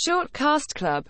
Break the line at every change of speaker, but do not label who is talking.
Short Cast Club.